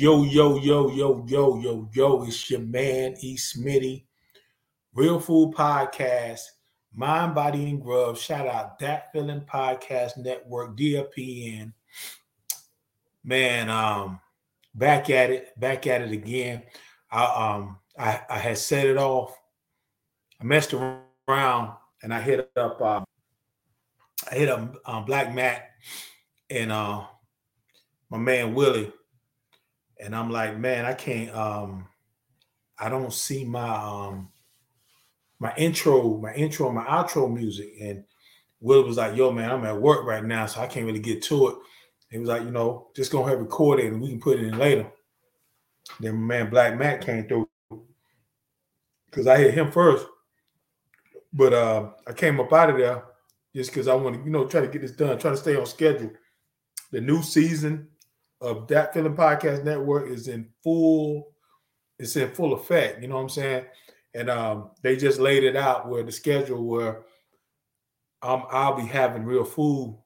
Yo, yo, yo, yo, yo, yo, yo, it's your man, E. Smitty, Real Food Podcast, Mind, Body, and Grub. Shout out That Feeling Podcast Network, DFPN. Man, um, back at it, back at it again. I um I, I had set it off. I messed around and I hit up uh, I hit up um, Black Matt and uh my man Willie and I'm like, man, I can't. Um, I don't see my um my intro, my intro, my outro music. And Will was like, yo, man, I'm at work right now, so I can't really get to it. He was like, you know, just go ahead and record it and we can put it in later. Then my man Black Matt came through because I hit him first. But uh I came up out of there just because I want to, you know, try to get this done, try to stay on schedule. The new season of that feeling podcast network is in full it's in full effect you know what i'm saying? And um they just laid it out where the schedule where um i'll be having real food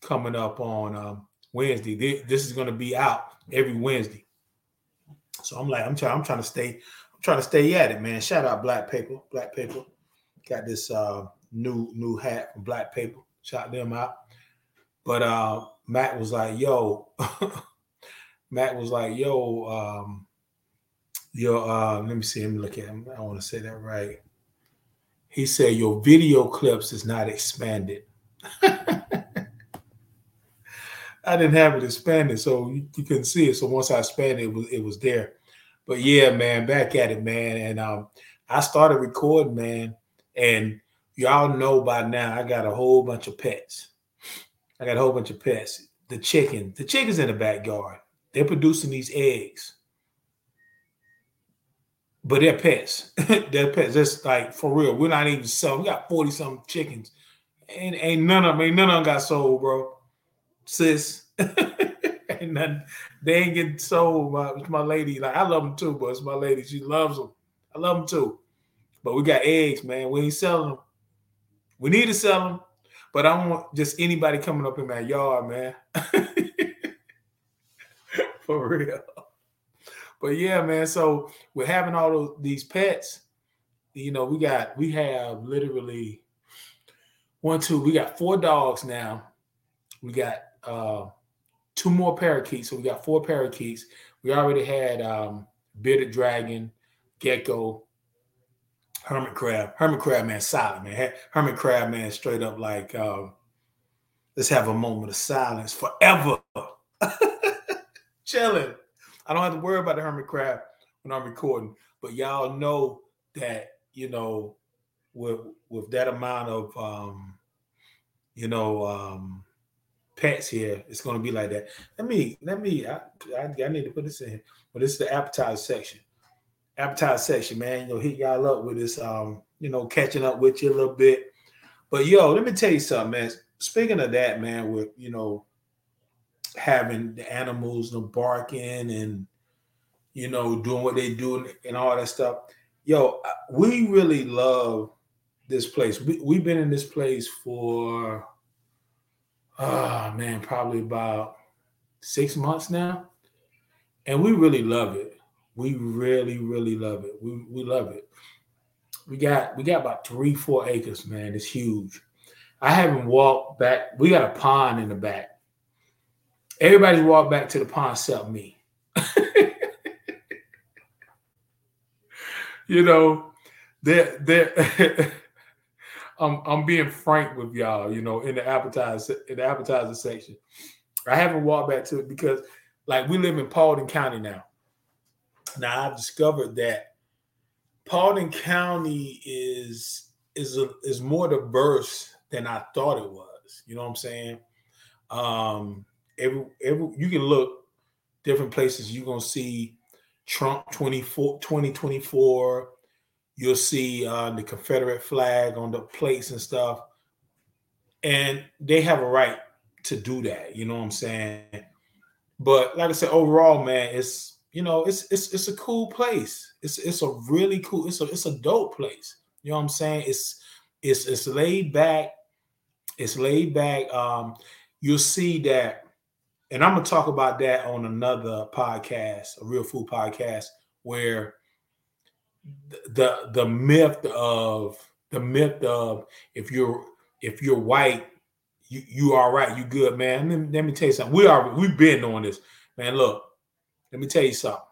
coming up on um wednesday. This is going to be out every wednesday. So i'm like i'm trying i'm trying to stay i'm trying to stay at it man. Shout out black paper black paper. Got this uh new new hat from black paper. Shout them out. But uh matt was like yo Matt was like, "Yo, um, uh, let me see. Let me look at him. I want to say that right." He said, "Your video clips is not expanded." I didn't have it expanded, so you, you, couldn't see it. So once I expanded, it was it was there. But yeah, man, back at it, man. And um, I started recording, man. And y'all know by now, I got a whole bunch of pets. I got a whole bunch of pets. The chicken, the chicken's in the backyard. They're producing these eggs. But they're pets. they're pets. That's like for real. We're not even selling. We got 40 some chickens. And ain't none of them, ain't none of them got sold, bro. Sis. ain't. They ain't getting sold. My, my lady, like I love them too, but it's my lady. She loves them. I love them too. But we got eggs, man. We ain't selling them. We need to sell them, but I don't want just anybody coming up in my yard, man. for real. But yeah, man. So we're having all these pets. You know, we got we have literally one, two. We got four dogs now. We got uh two more parakeets. So we got four parakeets. We already had um bearded dragon, gecko, hermit crab. Hermit crab man, silent man. Hermit crab man, straight up like, um, let's have a moment of silence forever. chilling. I don't have to worry about the hermit crab when I'm recording. But y'all know that you know with with that amount of um, you know um, pets here, it's to be like that. Let me let me. I, I, I need to put this in. But this is the appetizer section. Appetizer section, man. You know, hit y'all up with this. Um, you know, catching up with you a little bit. But yo, let me tell you something, man. Speaking of that, man, with you know having the animals you know, barking and you know doing what they do and all that stuff. Yo, we really love this place. We, we've been in this place for oh man, probably about six months now. And we really love it. We really, really love it. We we love it. We got we got about three, four acres, man. It's huge. I haven't walked back. We got a pond in the back. Everybody's walked back to the pond except me. you know, they're, they're I'm I'm being frank with y'all, you know, in the appetizer in the appetizer section. I haven't walked back to it because like we live in Paulding County now. Now I've discovered that Paulding County is is a, is more diverse than I thought it was. You know what I'm saying? Um, every every you can look different places. You're gonna see Trump 24, 2024. You'll see uh, the Confederate flag on the plates and stuff. And they have a right to do that. You know what I'm saying? But like I said, overall, man, it's you know, it's it's it's a cool place. It's it's a really cool, it's a it's a dope place. You know what I'm saying? It's it's it's laid back, it's laid back. Um, you'll see that and I'm gonna talk about that on another podcast, a real food podcast, where the the myth of the myth of if you're if you're white, you you all right, you good, man. Let me, let me tell you something. We are we've been doing this, man. Look, let me tell you something.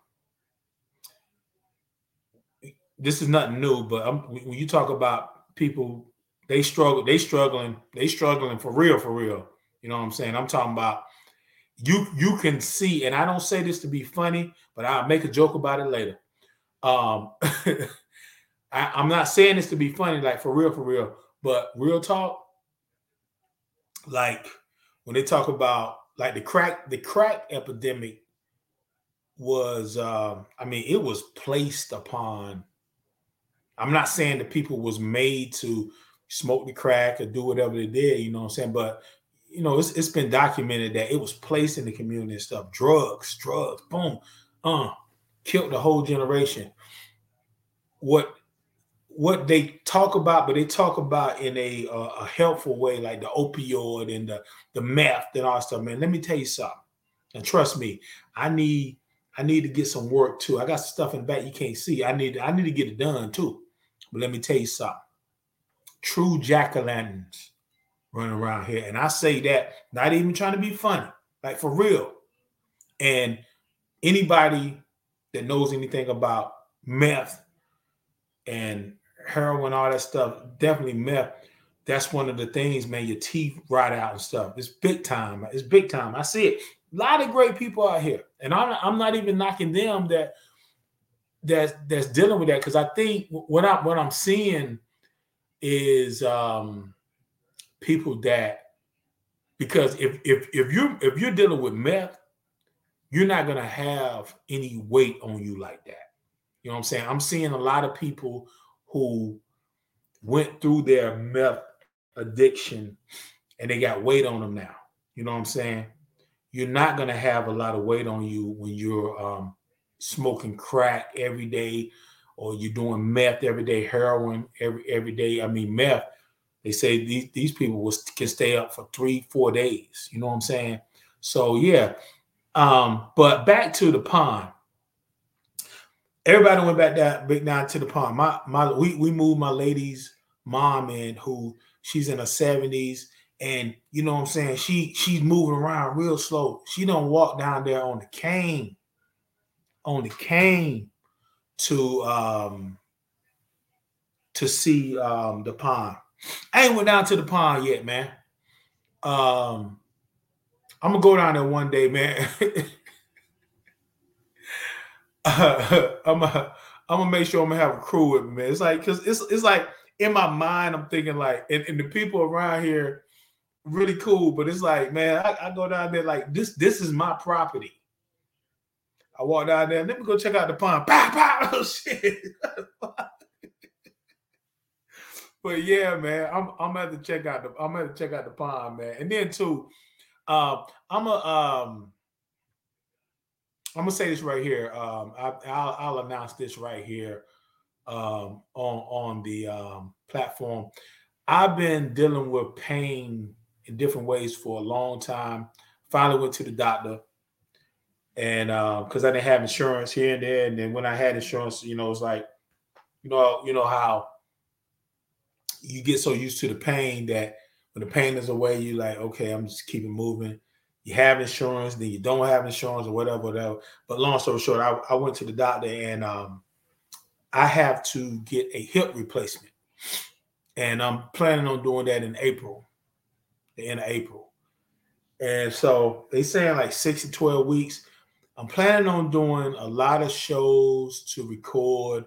This is nothing new, but I'm, when you talk about people, they struggle, they struggling, they struggling for real, for real. You know what I'm saying? I'm talking about you. You can see, and I don't say this to be funny, but I'll make a joke about it later. Um, I, I'm not saying this to be funny, like for real, for real, but real talk, like when they talk about like the crack, the crack epidemic was um, I mean, it was placed upon. I'm not saying that people was made to smoke the crack or do whatever they did, you know what I'm saying? But you know, it's, it's been documented that it was placed in the community and stuff. Drugs, drugs, boom, uh, killed the whole generation. What what they talk about, but they talk about in a uh, a helpful way, like the opioid and the the meth and all stuff. Man, let me tell you something, and trust me, I need I need to get some work too. I got stuff in the back you can't see. I need I need to get it done too. But let me tell you something. True jack o' lanterns running around here, and I say that not even trying to be funny, like for real. And anybody that knows anything about meth and heroin, all that stuff, definitely meth. That's one of the things, man. Your teeth rot out and stuff. It's big time. It's big time. I see it. A lot of great people out here, and I'm I'm not even knocking them that that's that's dealing with that because I think what I what I'm seeing is um people that because if if if you if you're dealing with meth, you're not gonna have any weight on you like that. You know what I'm saying? I'm seeing a lot of people who went through their meth addiction and they got weight on them now. You know what I'm saying? You're not to have a lot of weight on you when you're um, smoking crack every day or you're doing meth every day, heroin every every day. I mean, meth. They say these, these people will, can stay up for three, four days. You know what I'm saying? So yeah. Um, but back to the pond everybody went back that big down to the pond. My my we we moved my lady's mom in who she's in her 70s and you know what I'm saying she she's moving around real slow. She don't walk down there on the cane on the cane to um to see um the pond. I ain't went down to the pond yet, man. Um I'm gonna go down there one day, man. uh, I'm a, I'm gonna make sure I'm gonna have a crew with me, man. It's like because it's it's like in my mind, I'm thinking like, and, and, the people around here really cool, but it's like, man, I, I, go down there like this. This is my property. I walk down there. Let me go check out the pond. Pow, pow. Oh shit. but yeah, man, I'm I'm at to check out the I'm at to check out the pond, man. And then too, um, I'm a um I'm gonna say this right here. Um, I, will I'll announce this right here um, on on the um, platform. I've been dealing with pain in different ways for a long time. Finally went to the doctor, and because uh, I didn't have insurance here and there, and then when I had insurance, you know, it's like, you know, you know how you get so used to the pain that when the pain is away, you're like, okay, I'm just keeping moving you have insurance, then you don't have insurance or whatever, whatever. But long story short, I, I went to the doctor and um, I have to get a hip replacement. And I'm planning on doing that in April, the end of April. And so they saying like six to 12 weeks. I'm planning on doing a lot of shows to record,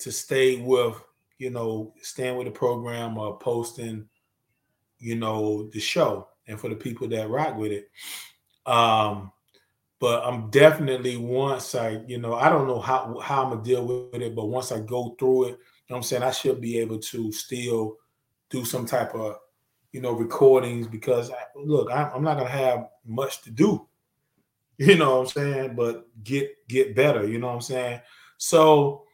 to stay with, you know, staying with the program or posting, you know, the show and for the people that rock with it. Um, but I'm definitely once I, you know, I don't know how how I'm gonna deal with it, but once I go through it, you know I'm saying I should be able to still do some type of, you know, recordings because I, look, I, I'm not gonna have much to do, you know what I'm saying, but get get better, you know what I'm saying. So,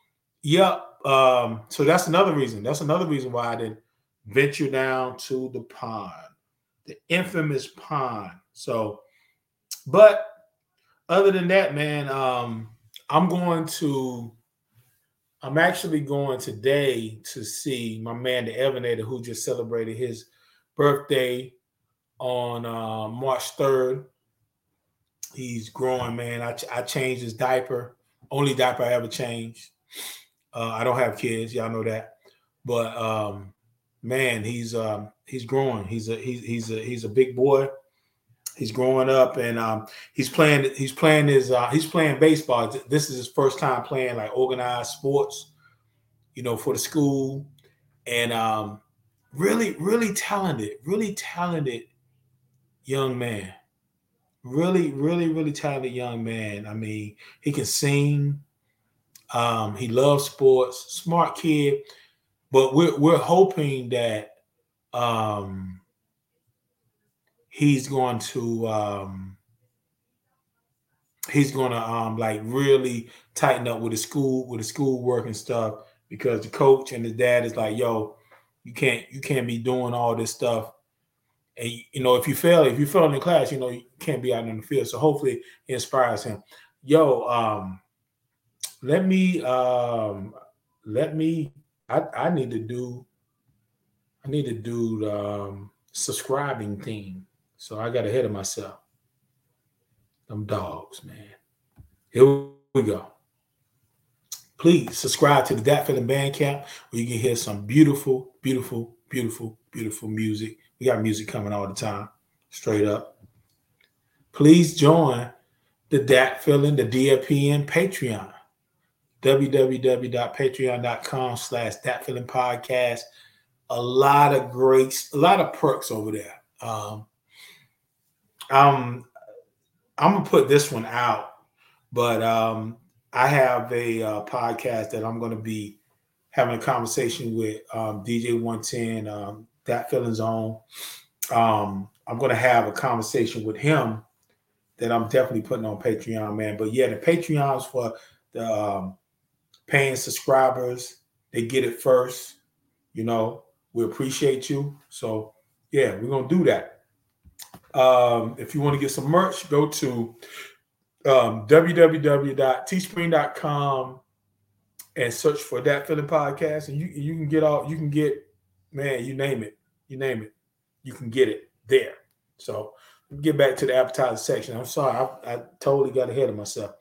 yeah, um, so that's another reason. That's another reason why I didn't venture down to the pond the infamous pond. So but other than that, man, um, I'm going to. I'm actually going today to see my man, the Evanator, who just celebrated his birthday on uh, March 3rd. He's growing, man. I, I changed his diaper, only diaper I ever changed. Uh, I don't have kids, y'all know that, but um, man, he's um, he's growing. He's a he's he's a he's a big boy. He's growing up, and um, he's playing. He's playing his. Uh, he's playing baseball. This is his first time playing like organized sports, you know, for the school, and um, really, really talented, really talented young man. Really, really, really talented young man. I mean, he can sing. Um, he loves sports. Smart kid but we're we're hoping that um, he's going to um, he's going to um, like really tighten up with the school with the school work and stuff because the coach and the dad is like, yo, you can't you can't be doing all this stuff. And you know, if you fail, if you fail in the class, you know, you can't be out in the field. So hopefully it inspires him. Yo, um, let me um let me I, I need to do I need to do the um, subscribing thing. So I got ahead of myself. Them dogs, man. Here we go. Please subscribe to the Dat Feeling Bandcamp where you can hear some beautiful, beautiful, beautiful, beautiful music. We got music coming all the time, straight up. Please join the Dat Feeling, the DFPN Patreon www.patreon.com slash that feeling podcast a lot of great a lot of perks over there. Um um i'm gonna put this one out but um i have a uh, podcast that i'm gonna be having a conversation with um, dj 110 um, that feeling zone. Um i'm gonna have a conversation with him that i'm definitely putting on patreon man. But yeah the patreons for the um, paying subscribers. They get it first. You know, we appreciate you. So yeah, we're gonna do that. Um, if you want to get some merch, go to um, www.teespring.com and search for that feeling podcast, and you you can get all you can get, man, you name it, you name it, you can get it there. So get back to the appetizer section. I'm sorry, I, I totally got ahead of myself,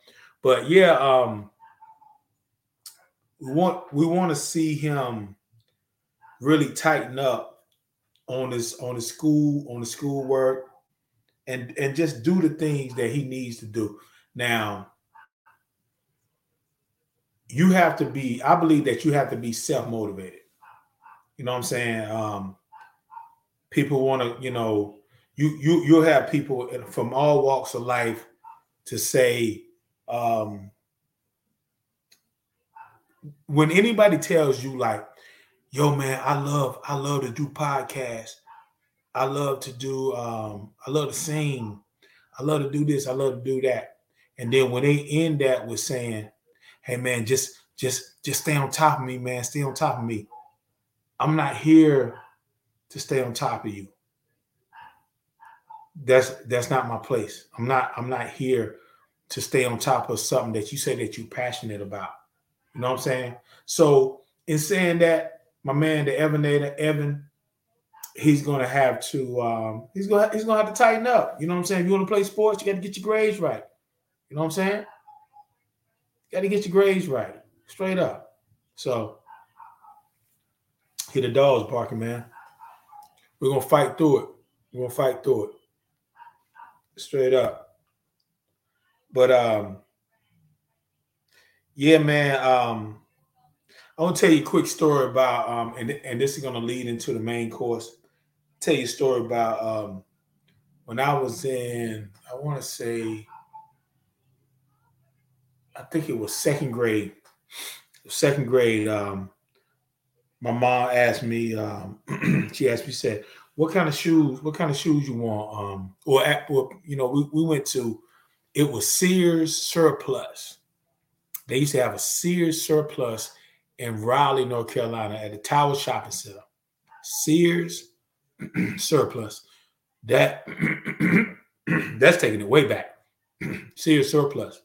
but yeah, um, we want we want to see him really tighten up on his on his school on the school work and and just do the things that he needs to do. Now you have to be i believe that you have to be self-motivated. You know what i'm saying? Um people want to you know you you you'll have people from all walks of life to say um when anybody tells you like, yo, man, I love, I love to do podcasts. I love to do, um, I love to sing. I love to do this. I love to do that. And then when they end that with saying, hey man, just just just stay on top of me, man. Stay on top of me. I'm not here to stay on top of you. That's that's not my place. I'm not I'm not here to stay on top of something that you say that you're passionate about. You know what I'm saying? So in saying that, my man, the Evanator, Evan, he's gonna have to um, he's gonna he's gonna have to tighten up. You know what I'm saying? If you want to play sports, you got to get your grades right. You know what I'm saying? You got to get your grades right, straight up. So hear the dogs barking, man. We're gonna fight through it. We're gonna fight through it. Straight up. But um yeah, man. Um, I want to tell you a quick story about, um, and and this is going to lead into the main course. Tell you a story about um, when I was in, I want to say, I think it was second grade. Second grade. Um, my mom asked me. Um, she asked me, said, "What kind of shoes? What kind of shoes you want?" Um, or, at, or you know, we, we went to. It was Sears surplus they used to have a Sears surplus in Raleigh, North Carolina at the Tower Shopping Center. Sears surplus. That that's taking it way back. Sears Surplus.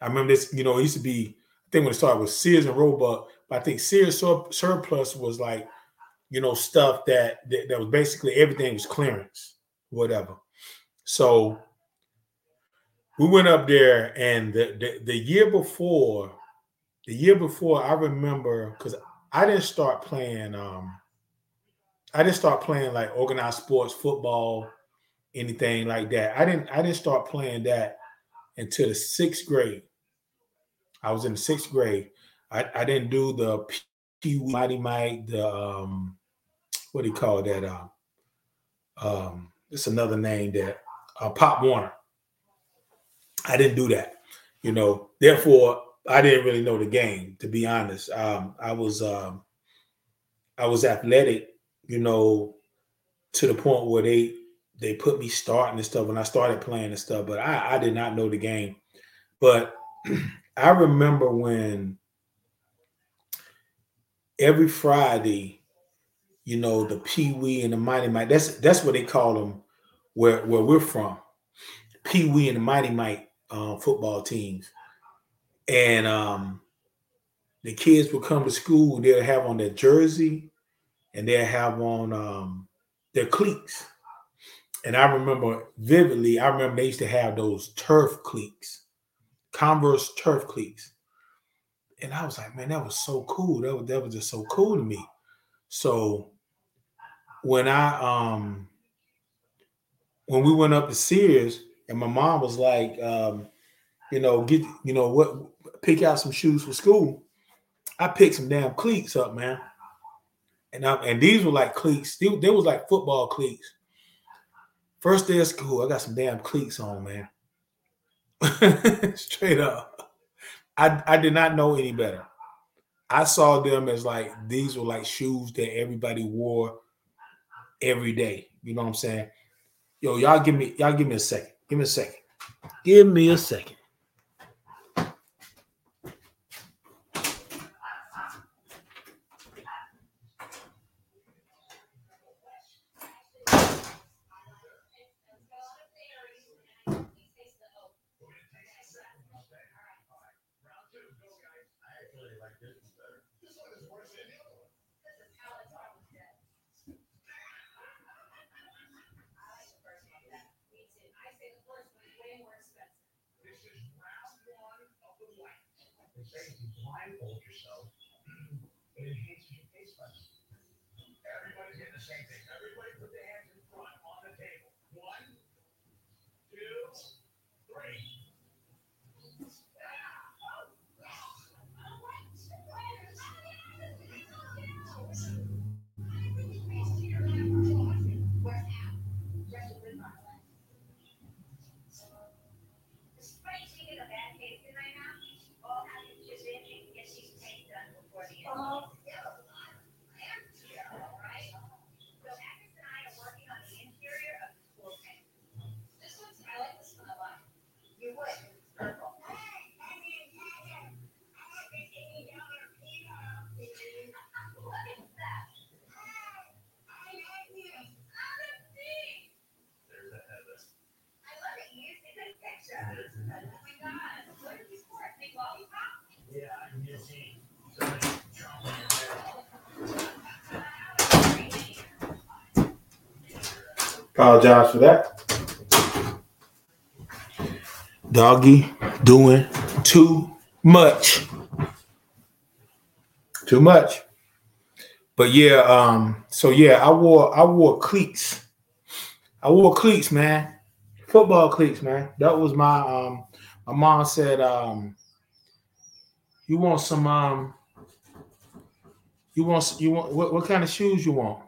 I remember this, you know, it used to be, I think when it started with Sears and Roebuck, but I think Sears Sur- Surplus was like, you know, stuff that, that that was basically everything was clearance, whatever. So we went up there, and the, the, the year before, the year before, I remember because I didn't start playing. Um, I didn't start playing like organized sports, football, anything like that. I didn't. I didn't start playing that until the sixth grade. I was in the sixth grade. I, I didn't do the Pee Wee Mighty Mike, the um, what do you call that? Um, um, it's another name that uh, Pop Warner. I didn't do that, you know. Therefore, I didn't really know the game, to be honest. Um, I was um, I was athletic, you know, to the point where they they put me starting and stuff when I started playing and stuff, but I, I did not know the game. But I remember when every Friday, you know, the Pee Wee and the Mighty Mike, that's that's what they call them where, where we're from. Pee Wee and the Mighty Mike uh, football teams. And um, the kids would come to school, they'll have on their jersey and they'll have on um, their cleats. And I remember vividly, I remember they used to have those turf cleats, Converse turf cleats. And I was like, man, that was so cool. That was, that was just so cool to me. So when I um when we went up to Sears, and my mom was like, um, you know, get you know what, pick out some shoes for school. I picked some damn cleats up, man. And I, and these were like cleats. They, they was like football cleats. First day of school, I got some damn cleats on, man. Straight up. I, I did not know any better. I saw them as like these were like shoes that everybody wore every day. You know what I'm saying? Yo, y'all give me y'all give me a second. Give me a second. Give me a second. They say if you blindfold yourself, it enhances your taste buds. Everybody's getting the same thing. Everybody put their hands in front on the table. One, Apologize for that. Doggy doing too much. Too much. But yeah, um, so yeah, I wore I wore cleats. I wore cleats, man. Football cleats, man. That was my um my mom said, um, you want some um you want you want what, what kind of shoes you want?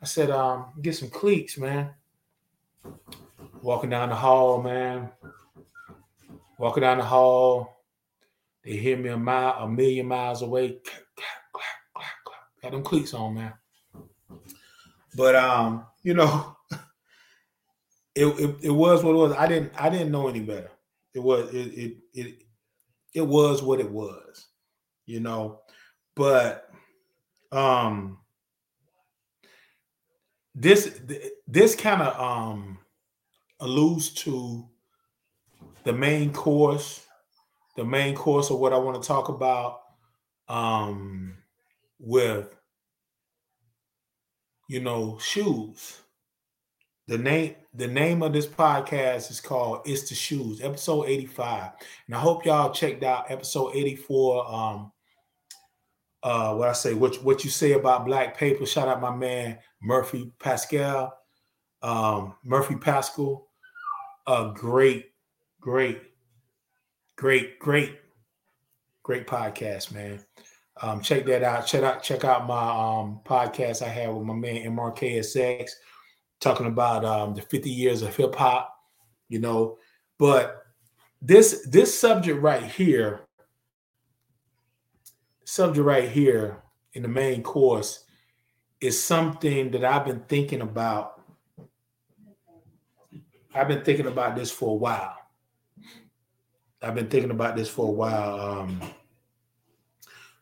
I said, um, get some cleats, man. Walking down the hall, man. Walking down the hall. They hear me a mile, a million miles away. Got them cleats on, man. But um, you know, it, it, was what it was. I didn't I didn't know any better. It was it it it, it was what it was, you know. But um this this kind of um alludes to the main course, the main course of what I want to talk about um, with, you know, shoes. The name the name of this podcast is called It's the Shoes, episode 85. And I hope y'all checked out episode 84. Um, uh, what I say, what, what you say about black paper. Shout out my man Murphy Pascal. Um, Murphy Pascal. A great, great, great, great, great podcast, man. Um, check that out. Check out check out my um podcast I had with my man MRKSX talking about um, the 50 years of hip hop, you know. But this this subject right here, subject right here in the main course is something that I've been thinking about. I've been thinking about this for a while. I've been thinking about this for a while. Um,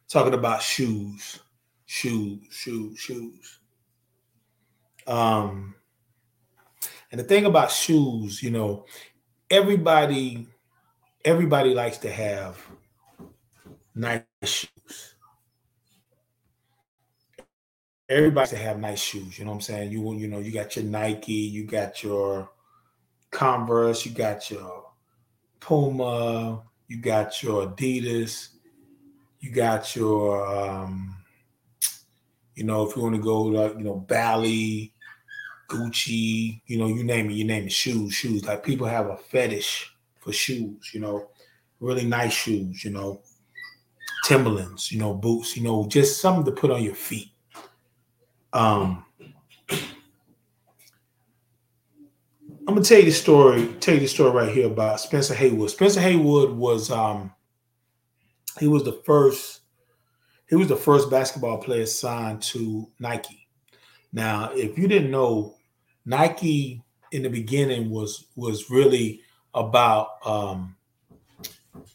talking about shoes, shoes, shoes, shoes. Um, and the thing about shoes, you know, everybody everybody likes to have nice shoes. Everybody to have nice shoes. You know what I'm saying? You you know, you got your Nike, you got your Converse, you got your Puma, you got your Adidas, you got your um, you know, if you want to go like, you know, Bally, Gucci, you know, you name it, you name it, shoes, shoes. Like people have a fetish for shoes, you know, really nice shoes, you know, Timberlands, you know, boots, you know, just something to put on your feet. Um, I'm gonna tell you the story. Tell you the story right here about Spencer Haywood. Spencer Haywood was um, he was the first he was the first basketball player signed to Nike. Now, if you didn't know, Nike in the beginning was was really about um,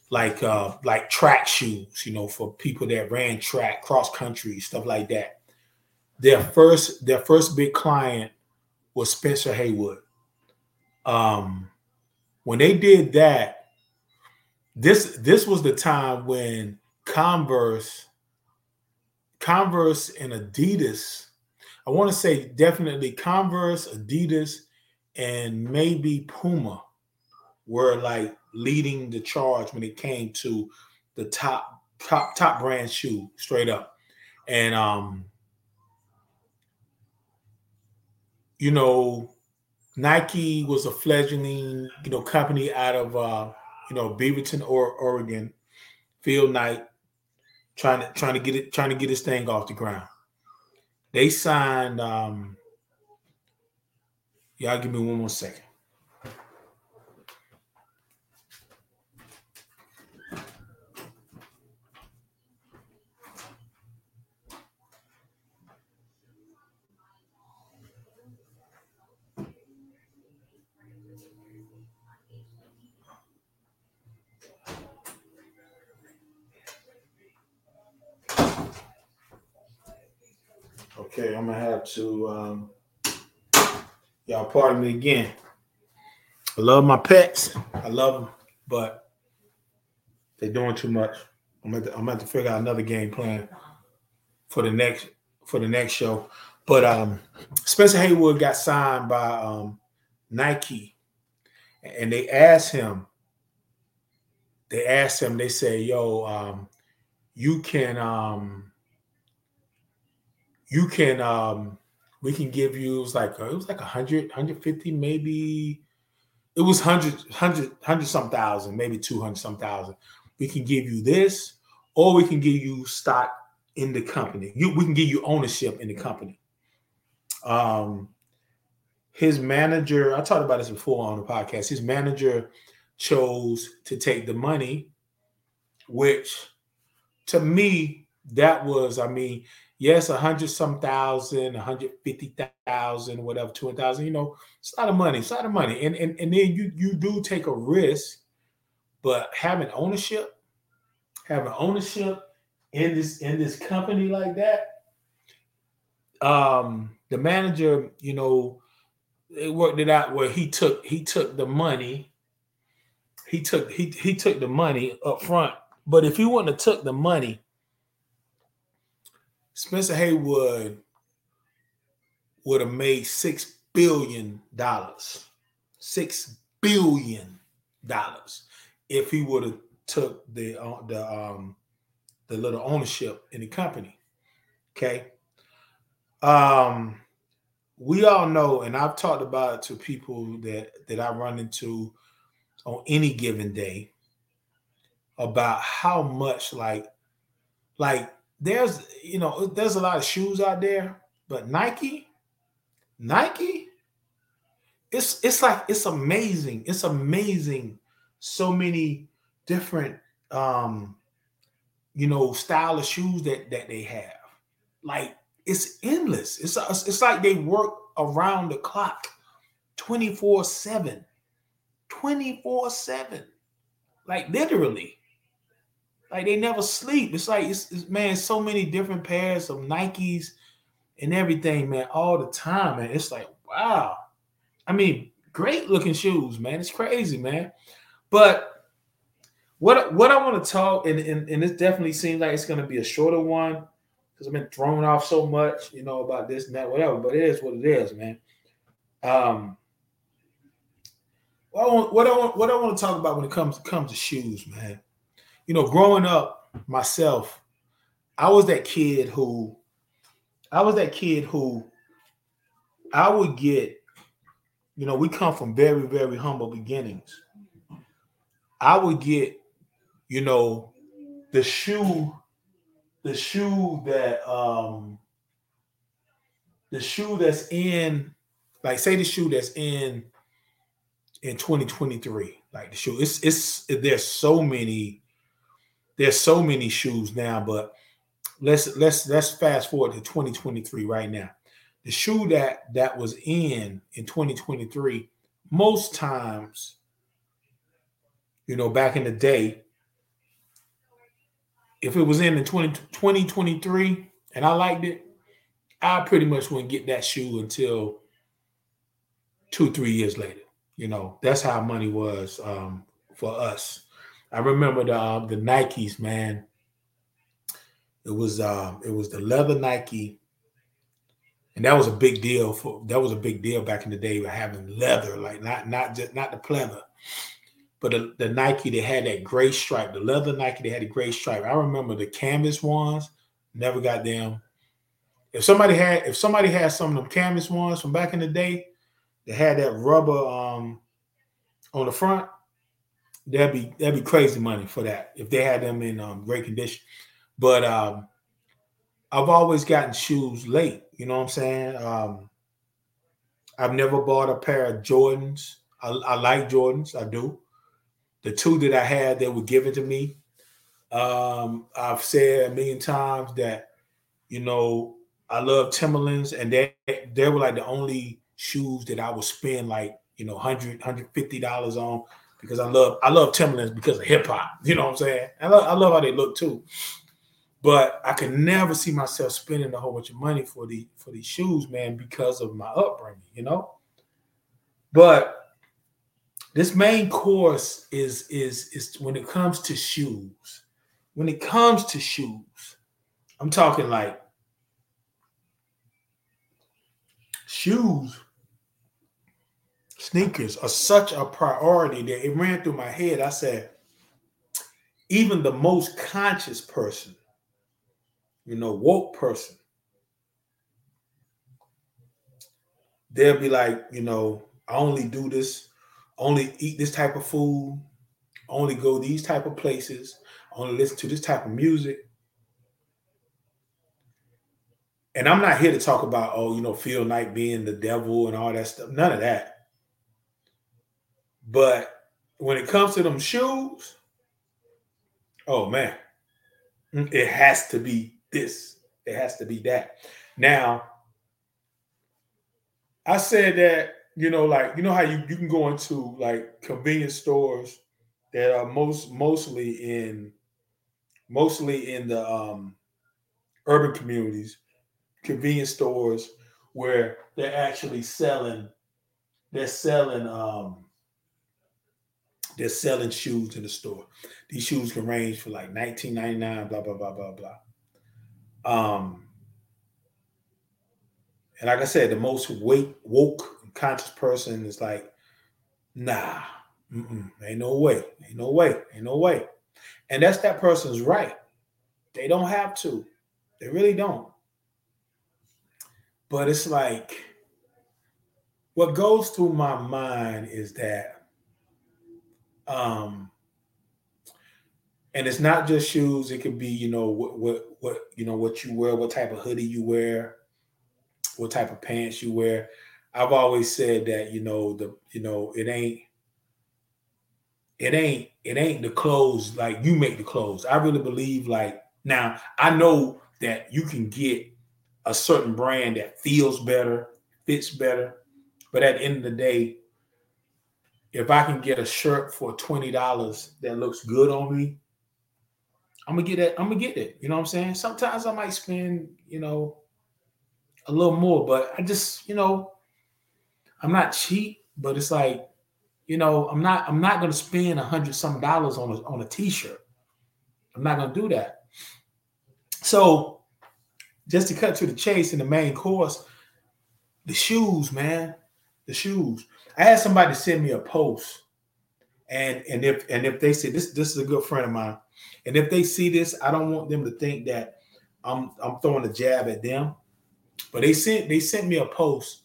like uh, like track shoes, you know, for people that ran track, cross country, stuff like that. Their first their first big client was Spencer Haywood. Um, when they did that, this this was the time when Converse, Converse and Adidas I want to say definitely Converse, Adidas, and maybe Puma were like leading the charge when it came to the top top top brand shoe straight up. And um you know Nike was a fledgling, you know, company out of uh, you know, Beaverton or Oregon, Phil Knight, trying to trying to get it, trying to get this thing off the ground. They signed. Um, y'all give me one more second. Okay, I'm gonna have to um, y'all pardon me again. I love my pets. I love them, but they're doing too much. I'm to, I'm have to figure out another game plan for the next for the next show. But um, Spencer Haywood got signed by um, Nike, and they asked him. They asked him. They say, "Yo, um, you can." Um, you can um we can give you it was like it was like 100 150 maybe. It was 100 100 100 some thousand maybe 200 some thousand. We can give you this or we can give you stock in the company. You, we can give you ownership in the company. Um his manager i talked about this before on the podcast. His manager chose to take the money which to me that was i mean yes, a hundred some thousand, a hundred fifty thousand, whatever, two hundred thousand. You know, it's a lot of money. It's a lot of money, and and and then you you do take a risk, but having ownership, having ownership in this in this company like that, um, the manager, you know, they worked it out where he took he took the money. He took he he took the money up front. But if he wouldn't have took the money, Spencer Haywood would have made six billion dollars. Six billion dollars if he would have took the uh, the um the little ownership in the company. Okay. Um we all know, and I've talked about it to people that that I run into on any given day about how much like like there's you know there's a lot of shoes out there, but Nike, Nike, it's it's like it's amazing. It's amazing. So many different um you know style of shoes that that they have. Like it's endless. It's it's like they work around the clock 24 7 24 7 like literally like they never sleep it's like it's, it's, man so many different pairs of nikes and everything man all the time man it's like wow i mean great looking shoes man it's crazy man but what what i want to talk and, and, and this definitely seems like it's going to be a shorter one because I've been thrown off so much, you know, about this and that, whatever. But it is what it is, man. Um, what I want, what I want, what I want to talk about when it comes comes to shoes, man. You know, growing up myself, I was that kid who, I was that kid who, I would get, you know, we come from very very humble beginnings. I would get, you know, the shoe the shoe that um the shoe that's in like say the shoe that's in in 2023 like the shoe it's it's there's so many there's so many shoes now but let's let's let's fast forward to 2023 right now the shoe that that was in in 2023 most times you know back in the day if it was in in 20, 2023 and I liked it, I pretty much wouldn't get that shoe until two, three years later. You know, that's how money was um, for us. I remember the uh, the Nikes, man. It was uh, it was the leather Nike, and that was a big deal for that was a big deal back in the day having leather, like not not just not the pleather. But the, the Nike, that had that gray stripe. The leather Nike, they had a gray stripe. I remember the canvas ones, never got them. If somebody had, if somebody had some of them canvas ones from back in the day, they had that rubber um on the front, that'd be that'd be crazy money for that if they had them in um, great condition. But um, I've always gotten shoes late. You know what I'm saying? Um, I've never bought a pair of Jordans. I, I like Jordans, I do the two that I had that were given to me. Um, I've said a million times that, you know, I love Timberlands, and they they were like the only shoes that I would spend like you know 100 150 dollars on because I love I love Timberlands because of hip hop. You know what I'm saying? I love, I love how they look too. But I could never see myself spending a whole bunch of money for the for these shoes, man, because of my upbringing. You know. But this main course is is is when it comes to shoes. When it comes to shoes, I'm talking like shoes, sneakers are such a priority that it ran through my head. I said, even the most conscious person, you know, woke person, they'll be like, you know, I only do this only eat this type of food, only go these type of places, only listen to this type of music. And I'm not here to talk about, oh, you know, Phil Knight being the devil and all that stuff. None of that. But when it comes to them shoes, oh man, it has to be this. It has to be that. Now, I said that you know, like you know how you, you can go into like convenience stores that are most mostly in mostly in the um urban communities, convenience stores where they're actually selling they're selling um they're selling shoes in the store. These shoes can range for like 19.99, blah blah blah blah blah. Um, and like I said, the most wake, woke, conscious person is like, nah, ain't no way, ain't no way, ain't no way. And that's that person's right. They don't have to. They really don't. But it's like what goes through my mind is that um and it's not just shoes. It could be you know what what what you know what you wear what type of hoodie you wear what type of pants you wear. I've always said that you know the you know it ain't it ain't it ain't the clothes like you make the clothes. I really believe like now i know that you can get a certain brand that feels better fits better. But at the end of the day if i can get a shirt for $20 that looks good on me I'm gonna get it. I'm gonna get it. You know what I'm saying? Sometimes I might spend, you know, a little more, but I just, you know, I'm not cheap, but it's like, you know, I'm not. I'm not gonna spend a hundred some dollars on a on a t-shirt. I'm not gonna do that. So, just to cut to the chase in the main course, the shoes, man, the shoes. I had somebody send me a post, and and if and if they said this, this is a good friend of mine and if they see this, I don't want them to think that I'm I'm throwing a jab at them. But they sent they sent me a post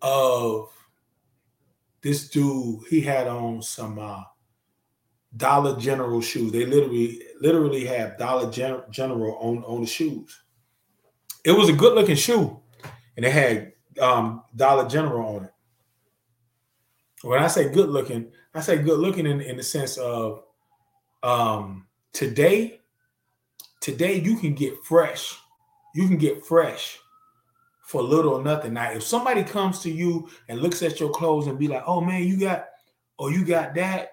of this dude. He had on some uh, Dollar General shoes. They literally literally have Dollar Gen- General on on the shoes. It was a good looking shoe, and it had um, Dollar General on it. When I say good looking, I say good looking in, in the sense of um, today, today you can get fresh. You can get fresh for little or nothing. Now, if somebody comes to you and looks at your clothes and be like, "Oh man, you got, oh you got that,"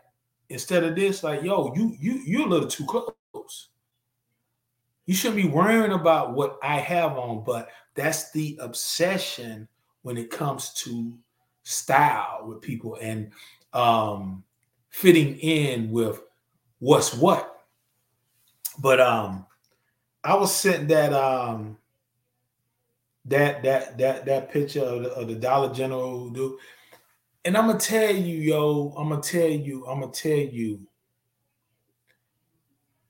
instead of this, like, "Yo, you you you're a little too close." You shouldn't be worrying about what I have on, but that's the obsession when it comes to style with people and um, fitting in with what's what. But um I was sent that um that that that that picture of the, of the Dollar General dude. And I'm gonna tell you, yo, I'm gonna tell you, I'm gonna tell you.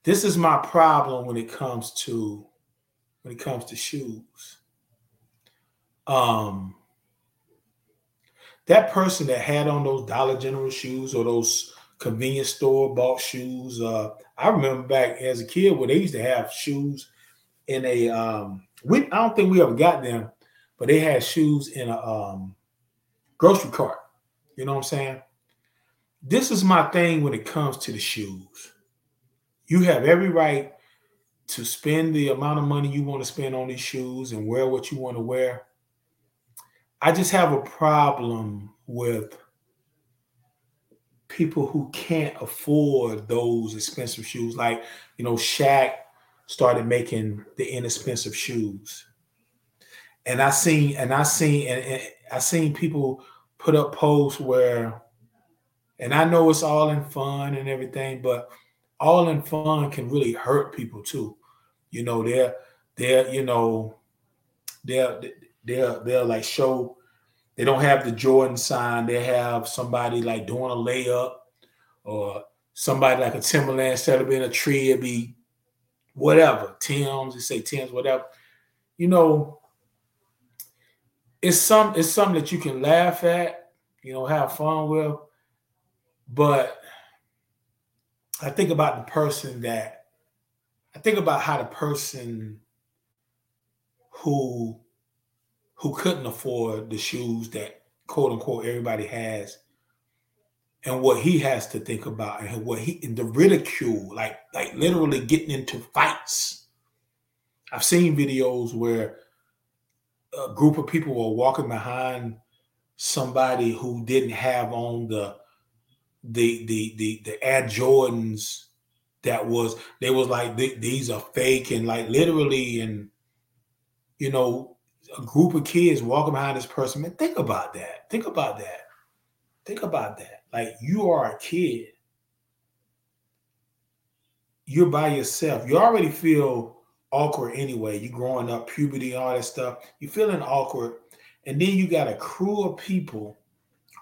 This is my problem when it comes to when it comes to shoes. Um that person that had on those Dollar General shoes or those convenience store bought shoes. Uh, I remember back as a kid where they used to have shoes in a um, we I don't think we ever got them, but they had shoes in a um, grocery cart. You know what I'm saying? This is my thing when it comes to the shoes. You have every right to spend the amount of money you want to spend on these shoes and wear what you want to wear. I just have a problem with people who can't afford those expensive shoes. Like, you know, Shaq started making the inexpensive shoes. And I seen, and I seen, and, and I seen people put up posts where, and I know it's all in fun and everything, but all in fun can really hurt people too. You know, they're they're, you know, they're they're they're like show they don't have the Jordan sign. They have somebody like doing a layup or somebody like a Timberland instead of being a tree, it'd be whatever. Tim's, they say Tim's, whatever. You know, it's some it's something that you can laugh at, you know, have fun with. But I think about the person that I think about how the person who who couldn't afford the shoes that quote unquote everybody has and what he has to think about and what he and the ridicule like like literally getting into fights. I've seen videos where a group of people were walking behind somebody who didn't have on the the the the, the air jordans that was they was like these are fake and like literally and you know a group of kids walking behind this person. Man, think about that. Think about that. Think about that. Like you are a kid. You're by yourself. You already feel awkward anyway. You growing up, puberty, all that stuff. You're feeling awkward. And then you got a crew of people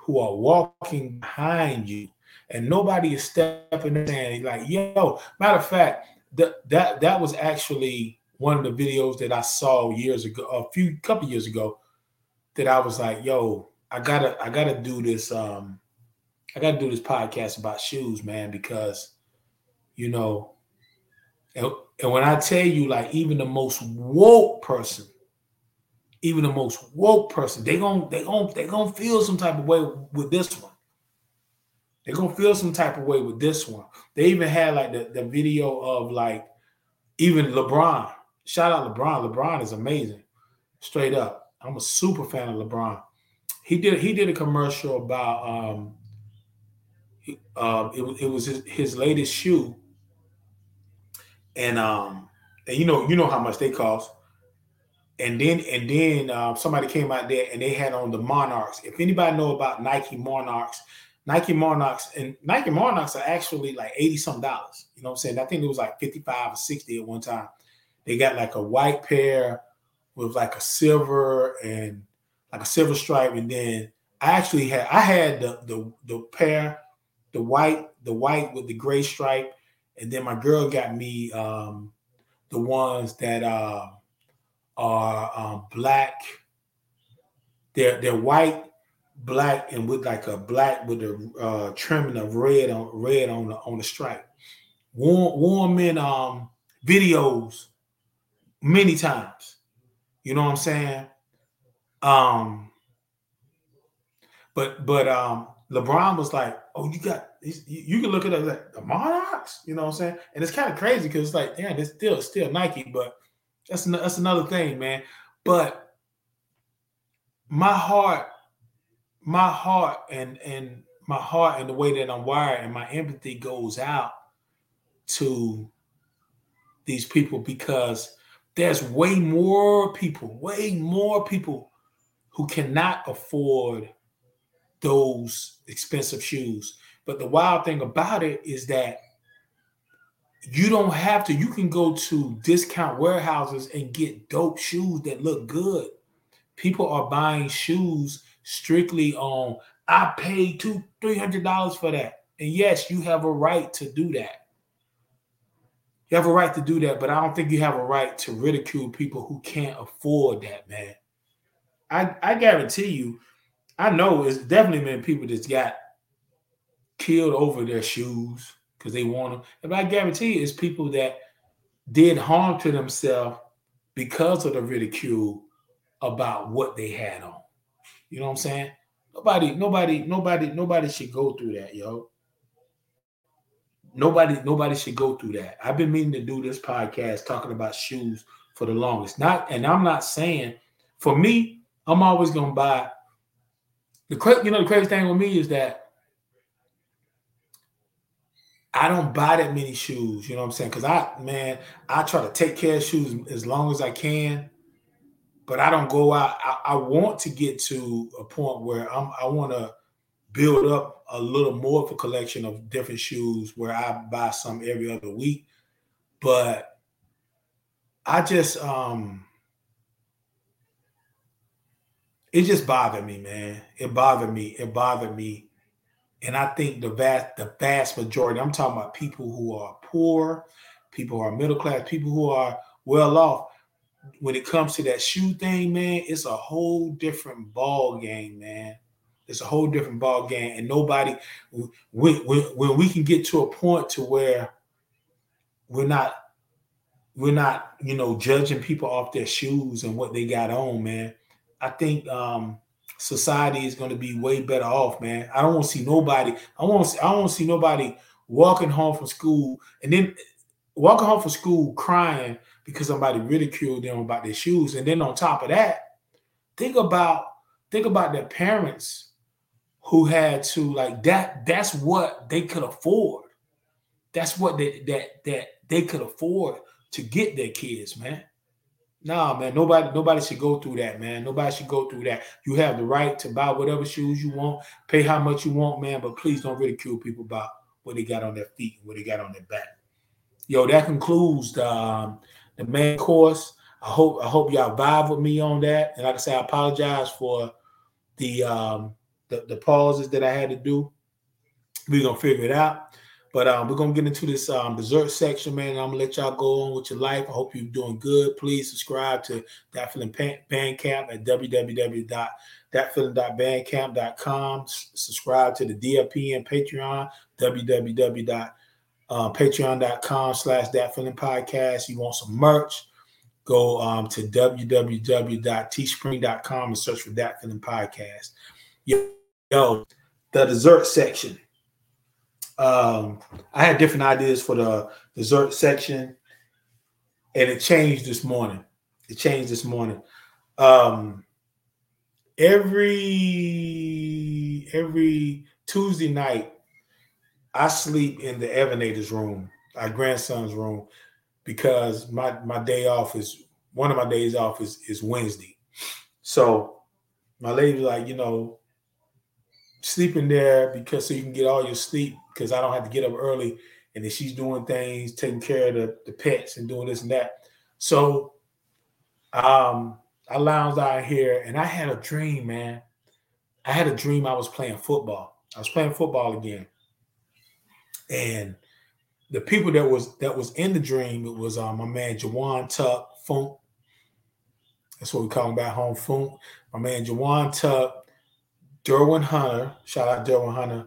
who are walking behind you, and nobody is stepping in and like, yo, matter of fact, that that that was actually one of the videos that I saw years ago, a few couple years ago, that I was like, yo, I gotta I gotta do this um I gotta do this podcast about shoes, man, because you know, and, and when I tell you, like, even the most woke person, even the most woke person, they gonna they gonna they gonna feel some type of way with this one. They're gonna feel some type of way with this one. They even had like the, the video of like even LeBron. Shout out LeBron. LeBron is amazing. Straight up. I'm a super fan of LeBron. He did he did a commercial about um uh, it, it was his, his latest shoe and um and you know you know how much they cost and then and then uh, somebody came out there and they had on the monarchs if anybody know about nike monarchs nike monarchs and nike monarchs are actually like 80 some dollars you know what i'm saying i think it was like 55 or 60 at one time they got like a white pair with like a silver and like a silver stripe and then i actually had i had the the, the pair the white the white with the gray stripe and then my girl got me um, the ones that uh, are um, black. They're they're white, black, and with like a black with a uh, trimming of red on red on the on the stripe. Warm warm in um, videos many times. You know what I'm saying? Um, but but um, LeBron was like, "Oh, you got you can look at like the Monarchs." You know what I'm saying? And it's kind of crazy because it's like, yeah, it's still still Nike, but that's that's another thing, man. But my heart, my heart, and and my heart, and the way that I'm wired, and my empathy goes out to these people because there's way more people, way more people who cannot afford those expensive shoes. But the wild thing about it is that you don't have to, you can go to discount warehouses and get dope shoes that look good. People are buying shoes strictly on, I paid two, three hundred dollars for that. And yes, you have a right to do that. You have a right to do that, but I don't think you have a right to ridicule people who can't afford that, man. I, I guarantee you, I know it's definitely been people that's got killed over their shoes because they want them. And I guarantee you, it's people that did harm to themselves because of the ridicule about what they had on. You know what I'm saying? Nobody, nobody, nobody, nobody should go through that, yo. Nobody, nobody should go through that. I've been meaning to do this podcast talking about shoes for the longest. Not, and I'm not saying for me, I'm always gonna buy the you know the crazy thing with me is that I don't buy that many shoes. You know what I'm saying? Because I man, I try to take care of shoes as long as I can, but I don't go out. I, I want to get to a point where I'm. I want to build up a little more of a collection of different shoes where I buy some every other week, but I just um it just bothered me, man. It bothered me. It bothered me. And I think the vast, the vast majority, I'm talking about people who are poor, people who are middle class, people who are well off. When it comes to that shoe thing, man, it's a whole different ball game, man. It's a whole different ball game, and nobody. When, when, when we can get to a point to where we're not, we're not, you know, judging people off their shoes and what they got on, man I think um, society is going to be way better off, man. I don't want to see nobody. I want. I don't see nobody walking home from school and then walking home from school crying because somebody ridiculed them about their shoes. And then on top of that, think about think about their parents who had to like that. That's what they could afford. That's what they, that that they could afford to get their kids, man. Nah, man, nobody nobody should go through that, man. Nobody should go through that. You have the right to buy whatever shoes you want, pay how much you want, man, but please don't ridicule people about what they got on their feet and what they got on their back. Yo, that concludes the, um, the main course. I hope I hope y'all vibe with me on that. And like I say, I apologize for the um the, the pauses that I had to do. We're gonna figure it out. But um, we're gonna get into this um, dessert section, man. I'm gonna let y'all go on with your life. I hope you're doing good. Please subscribe to that feeling bandcamp at www.thatfeeling.bandcamp.com. Subscribe to the DFP and Patreon, www.patreon.com slash that feeling podcast. You want some merch? Go um, to www.teespring.com and search for that feeling podcast. Yo, yo, the dessert section um, I had different ideas for the dessert section, and it changed this morning. It changed this morning. Um, every every Tuesday night, I sleep in the Evanator's room, our grandson's room, because my my day off is one of my days off is is Wednesday. So my lady like, you know, sleeping there because so you can get all your sleep because I don't have to get up early. And then she's doing things, taking care of the, the pets and doing this and that. So um, I lounged out here and I had a dream, man. I had a dream I was playing football. I was playing football again. And the people that was that was in the dream, it was um, my man Jawan Tuck Funk. That's what we call him back home, Funk. My man Jawan Tuck, Derwin Hunter. Shout out Derwin Hunter.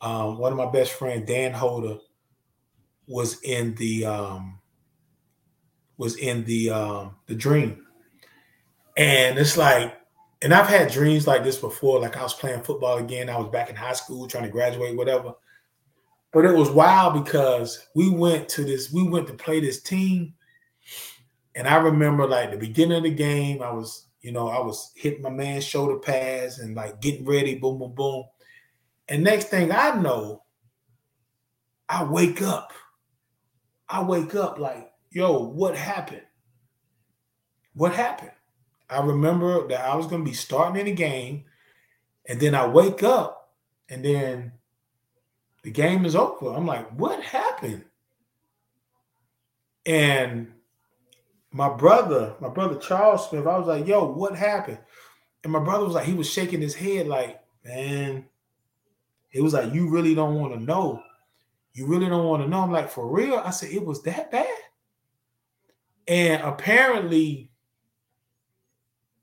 Um, one of my best friend, Dan Holder, was in the um, was in the um, the dream, and it's like, and I've had dreams like this before. Like I was playing football again. I was back in high school trying to graduate, whatever. But it was wild because we went to this. We went to play this team, and I remember like the beginning of the game. I was, you know, I was hitting my man's shoulder pads and like getting ready. Boom, boom, boom and next thing I know, I wake up. I wake up like, yo, what happened? What happened? I remember that I was going to be starting in the game, and then I wake up, and then the game is over. I'm like, what happened? And my brother, my brother Charles Smith, I was like, yo, what happened? And my brother was like, he was shaking his head, like, man, it was like, you really don't want to know. You really don't want to know. I'm like, for real? I said, it was that bad. And apparently,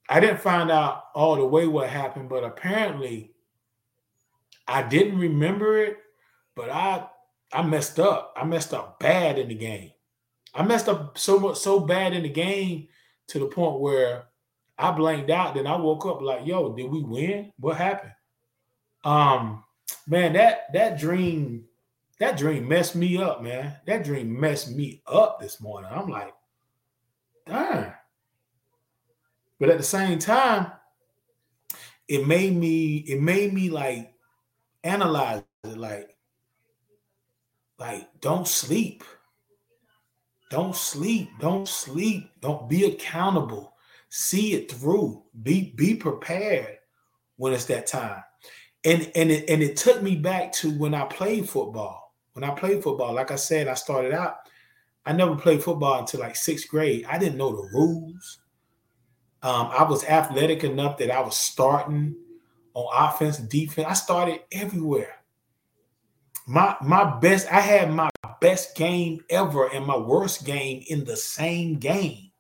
I didn't find out all the way what happened, but apparently, I didn't remember it, but I I messed up. I messed up bad in the game. I messed up so much so bad in the game to the point where I blanked out. Then I woke up like, yo, did we win? What happened? Um, man, that that dream, that dream messed me up, man. That dream messed me up this morning. I'm like, darn. But at the same time, it made me, it made me like analyze it, like, like, don't sleep. Don't sleep. Don't sleep. Don't be accountable. See it through. Be be prepared when it's that time and and it, and it took me back to when I played football. When I played football, like I said, I started out. I never played football until like sixth grade. I didn't know the rules. Um, I was athletic enough that I was starting on offense defense. I started everywhere. My my best, I had my best game ever and my worst game in the same game.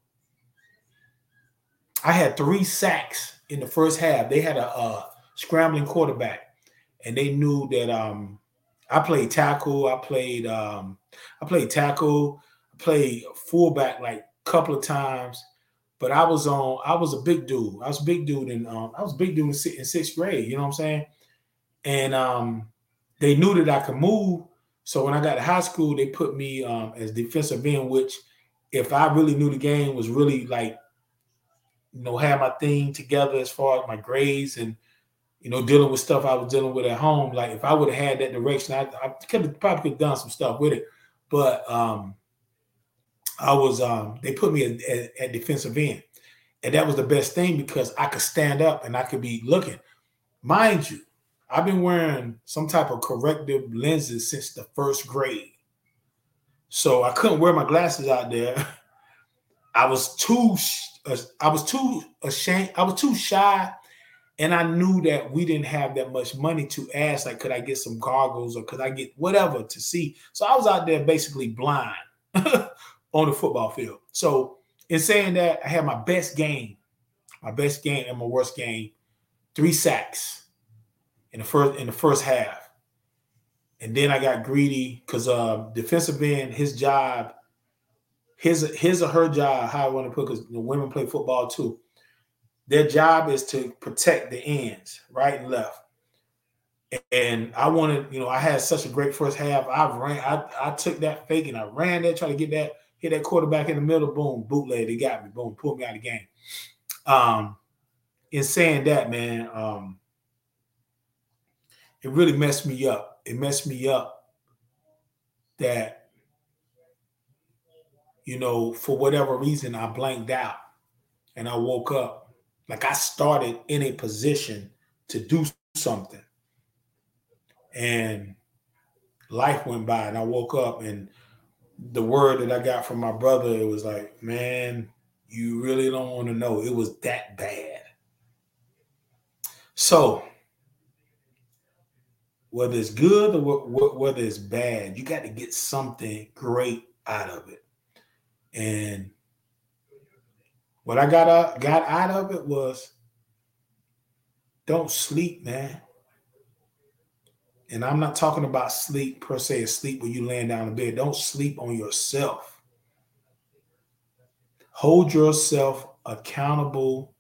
I had three sacks in the first half. They had a, a scrambling quarterback, and they knew that um, I played tackle. I played um, I played tackle. I played fullback like a couple of times, but I was on. I was a big dude. I was a big dude, and um, I was big dude in, in sixth grade. You know what I'm saying? And um, they knew that I could move. So when I got to high school, they put me um, as defensive end, which if I really knew the game was really like, you know, had my thing together as far as my grades and you know, dealing with stuff I was dealing with at home. Like if I would have had that direction, I, I could have probably could done some stuff with it. But um, I was um they put me at, defensive end. And that was the best thing because I could stand up and I could be looking. Mind you, I've been wearing some type of corrective lenses since the first grade. So I couldn't wear my glasses out there. I was too uh, I was too ashamed. I was too shy and I knew that we didn't have that much money to ask, like, could I get some goggles or could I get whatever to see? So I was out there basically blind on the football field. So in saying that, I had my best game, my best game and my worst game, three sacks in the first in the first half. And then I got greedy because uh defensive end, his job, his his or her job, how I want to put because the women play football too their job is to protect the ends, right and left. And I wanted, you know, I had such a great first half. I ran, I, I took that fake and I ran there, trying to get that, hit that quarterback in the middle, boom, bootleg, they got me, boom, pulled me out of the game. Um, in saying that, man, um, it really messed me up. It messed me up that, you know, for whatever reason, I blanked out and I woke up like I started in a position to do something. And life went by and I woke up and the word that I got from my brother, it was like, man, you really don't want to know. It was that bad. So, whether it's good or whether it's bad, you got to get something great out of it. And what I got out, got out of it was don't sleep, man. And I'm not talking about sleep per se, sleep when you laying down in bed. Don't sleep on yourself. Hold yourself accountable.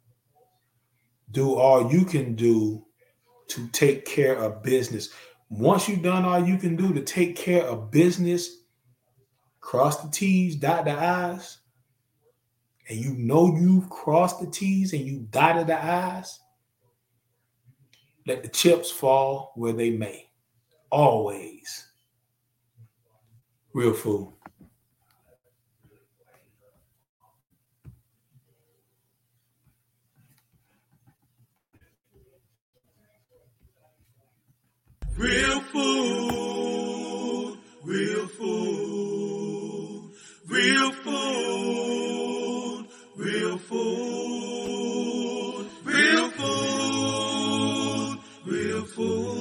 Do all you can do to take care of business. Once you've done all you can do to take care of business, cross the T's, dot the I's, and you know you've crossed the T's and you dotted the I's, let the chips fall where they may. Always. Real fool. Real food, real food, real food real food, real food, real food, real food, real food.